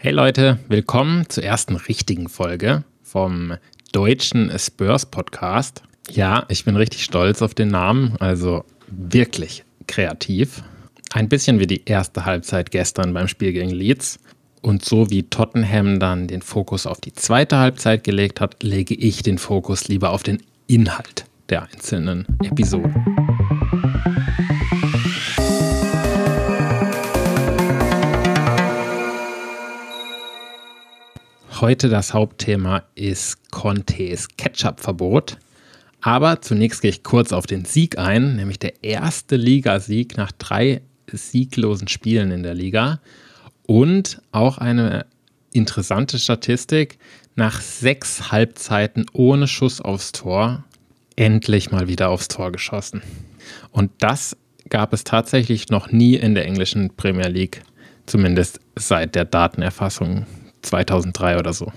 Hey Leute, willkommen zur ersten richtigen Folge vom deutschen Spurs Podcast. Ja, ich bin richtig stolz auf den Namen, also wirklich kreativ. Ein bisschen wie die erste Halbzeit gestern beim Spiel gegen Leeds. Und so wie Tottenham dann den Fokus auf die zweite Halbzeit gelegt hat, lege ich den Fokus lieber auf den Inhalt der einzelnen Episoden. Heute das Hauptthema ist Contes Ketchup-Verbot. Aber zunächst gehe ich kurz auf den Sieg ein, nämlich der erste Ligasieg nach drei sieglosen Spielen in der Liga. Und auch eine interessante Statistik, nach sechs Halbzeiten ohne Schuss aufs Tor endlich mal wieder aufs Tor geschossen. Und das gab es tatsächlich noch nie in der englischen Premier League, zumindest seit der Datenerfassung 2003 oder so.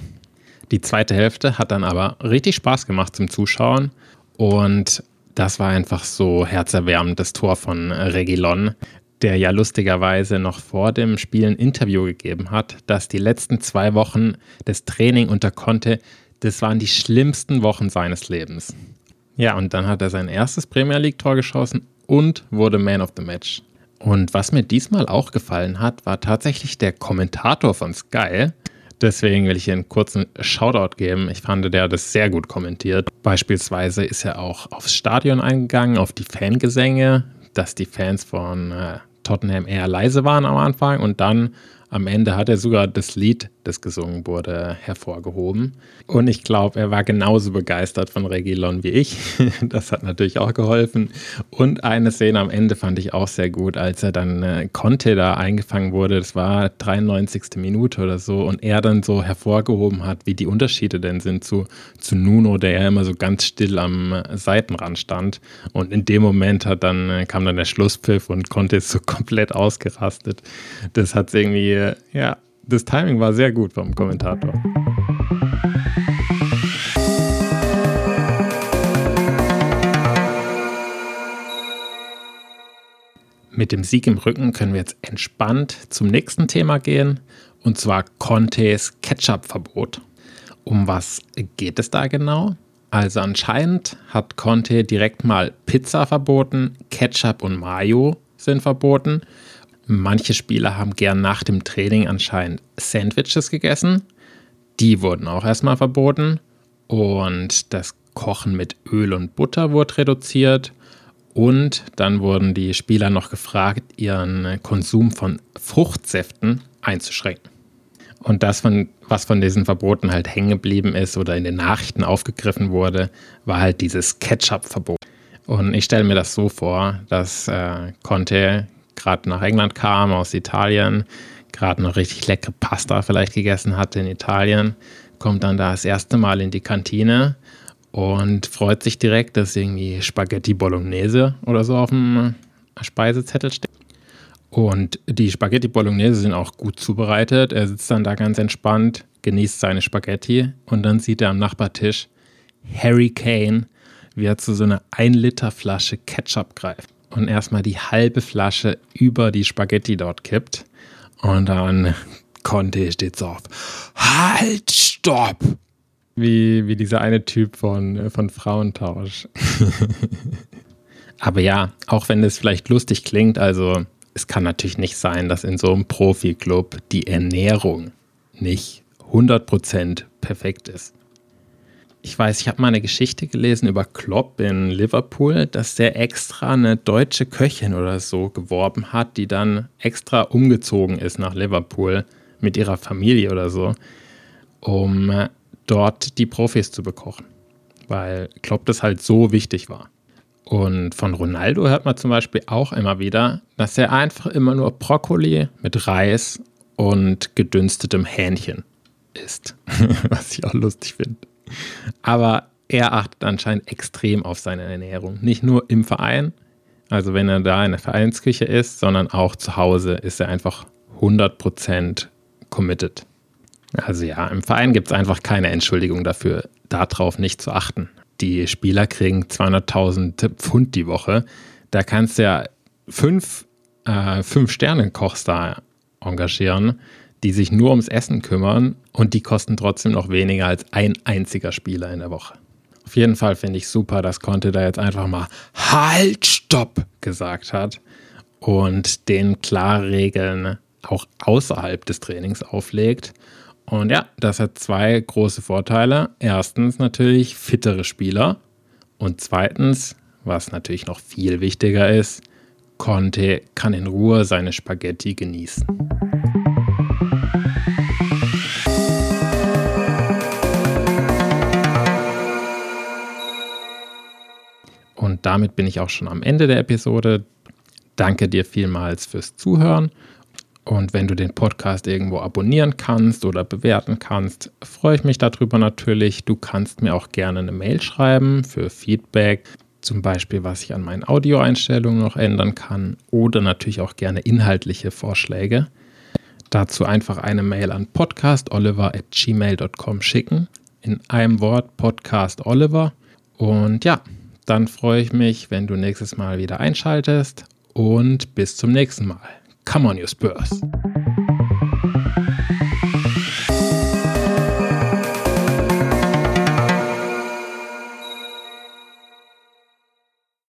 Die zweite Hälfte hat dann aber richtig Spaß gemacht zum Zuschauen und das war einfach so herzerwärmend, das Tor von Regilon, der ja lustigerweise noch vor dem Spiel ein Interview gegeben hat, dass die letzten zwei Wochen des Training unter Conte, das waren die schlimmsten Wochen seines Lebens. Ja, und dann hat er sein erstes Premier League-Tor geschossen und wurde Man of the Match. Und was mir diesmal auch gefallen hat, war tatsächlich der Kommentator von Sky, Deswegen will ich hier einen kurzen Shoutout geben. Ich fand, der hat das sehr gut kommentiert. Beispielsweise ist er auch aufs Stadion eingegangen, auf die Fangesänge, dass die Fans von äh, Tottenham eher leise waren am Anfang und dann am Ende hat er sogar das Lied, das gesungen wurde, hervorgehoben. Und ich glaube, er war genauso begeistert von Regilon wie ich. Das hat natürlich auch geholfen. Und eine Szene am Ende fand ich auch sehr gut, als er dann äh, Conte da eingefangen wurde. Das war 93. Minute oder so. Und er dann so hervorgehoben hat, wie die Unterschiede denn sind zu, zu Nuno, der ja immer so ganz still am äh, Seitenrand stand. Und in dem Moment hat dann, äh, kam dann der Schlusspfiff und Conte ist so komplett ausgerastet. Das hat irgendwie ja, das Timing war sehr gut vom Kommentator. Mit dem Sieg im Rücken können wir jetzt entspannt zum nächsten Thema gehen, und zwar Contes Ketchup-Verbot. Um was geht es da genau? Also anscheinend hat Conte direkt mal Pizza verboten, Ketchup und Mayo sind verboten Manche Spieler haben gern nach dem Training anscheinend Sandwiches gegessen. Die wurden auch erstmal verboten. Und das Kochen mit Öl und Butter wurde reduziert. Und dann wurden die Spieler noch gefragt, ihren Konsum von Fruchtsäften einzuschränken. Und das, von, was von diesen Verboten halt hängen geblieben ist oder in den Nachrichten aufgegriffen wurde, war halt dieses Ketchup-Verbot. Und ich stelle mir das so vor, dass äh, Conte gerade nach England kam, aus Italien, gerade noch richtig leckere Pasta vielleicht gegessen hatte in Italien, kommt dann da das erste Mal in die Kantine und freut sich direkt, dass irgendwie Spaghetti Bolognese oder so auf dem Speisezettel steht. Und die Spaghetti Bolognese sind auch gut zubereitet. Er sitzt dann da ganz entspannt, genießt seine Spaghetti und dann sieht er am Nachbartisch Harry Kane, wie er zu so einer 1 Liter Flasche Ketchup greift und erstmal die halbe Flasche über die Spaghetti dort kippt. Und dann Conte steht so auf. Halt, stopp! Wie, wie dieser eine Typ von, von Frauentausch. Aber ja, auch wenn es vielleicht lustig klingt, also es kann natürlich nicht sein, dass in so einem Profi-Club die Ernährung nicht 100% perfekt ist ich weiß, ich habe mal eine Geschichte gelesen über Klopp in Liverpool, dass der extra eine deutsche Köchin oder so geworben hat, die dann extra umgezogen ist nach Liverpool mit ihrer Familie oder so, um dort die Profis zu bekochen, weil Klopp das halt so wichtig war. Und von Ronaldo hört man zum Beispiel auch immer wieder, dass er einfach immer nur Brokkoli mit Reis und gedünstetem Hähnchen isst, was ich auch lustig finde. Aber er achtet anscheinend extrem auf seine Ernährung. Nicht nur im Verein, also wenn er da in der Vereinsküche ist, sondern auch zu Hause ist er einfach 100% committed. Also ja, im Verein gibt es einfach keine Entschuldigung dafür, darauf nicht zu achten. Die Spieler kriegen 200.000 Pfund die Woche. Da kannst du ja fünf, äh, fünf Sterne-Kochs engagieren die sich nur ums Essen kümmern und die kosten trotzdem noch weniger als ein einziger Spieler in der Woche. Auf jeden Fall finde ich super, dass Conte da jetzt einfach mal Halt, Stopp gesagt hat und den klare Regeln auch außerhalb des Trainings auflegt. Und ja, das hat zwei große Vorteile. Erstens natürlich fittere Spieler und zweitens, was natürlich noch viel wichtiger ist, Conte kann in Ruhe seine Spaghetti genießen. Und damit bin ich auch schon am Ende der Episode. Danke dir vielmals fürs Zuhören. Und wenn du den Podcast irgendwo abonnieren kannst oder bewerten kannst, freue ich mich darüber natürlich. Du kannst mir auch gerne eine Mail schreiben für Feedback, zum Beispiel was ich an meinen Audioeinstellungen noch ändern kann oder natürlich auch gerne inhaltliche Vorschläge. Dazu einfach eine Mail an podcastoliver.gmail.com schicken. In einem Wort Podcast Oliver. Und ja, dann freue ich mich, wenn du nächstes Mal wieder einschaltest und bis zum nächsten Mal. Come on, you Spurs.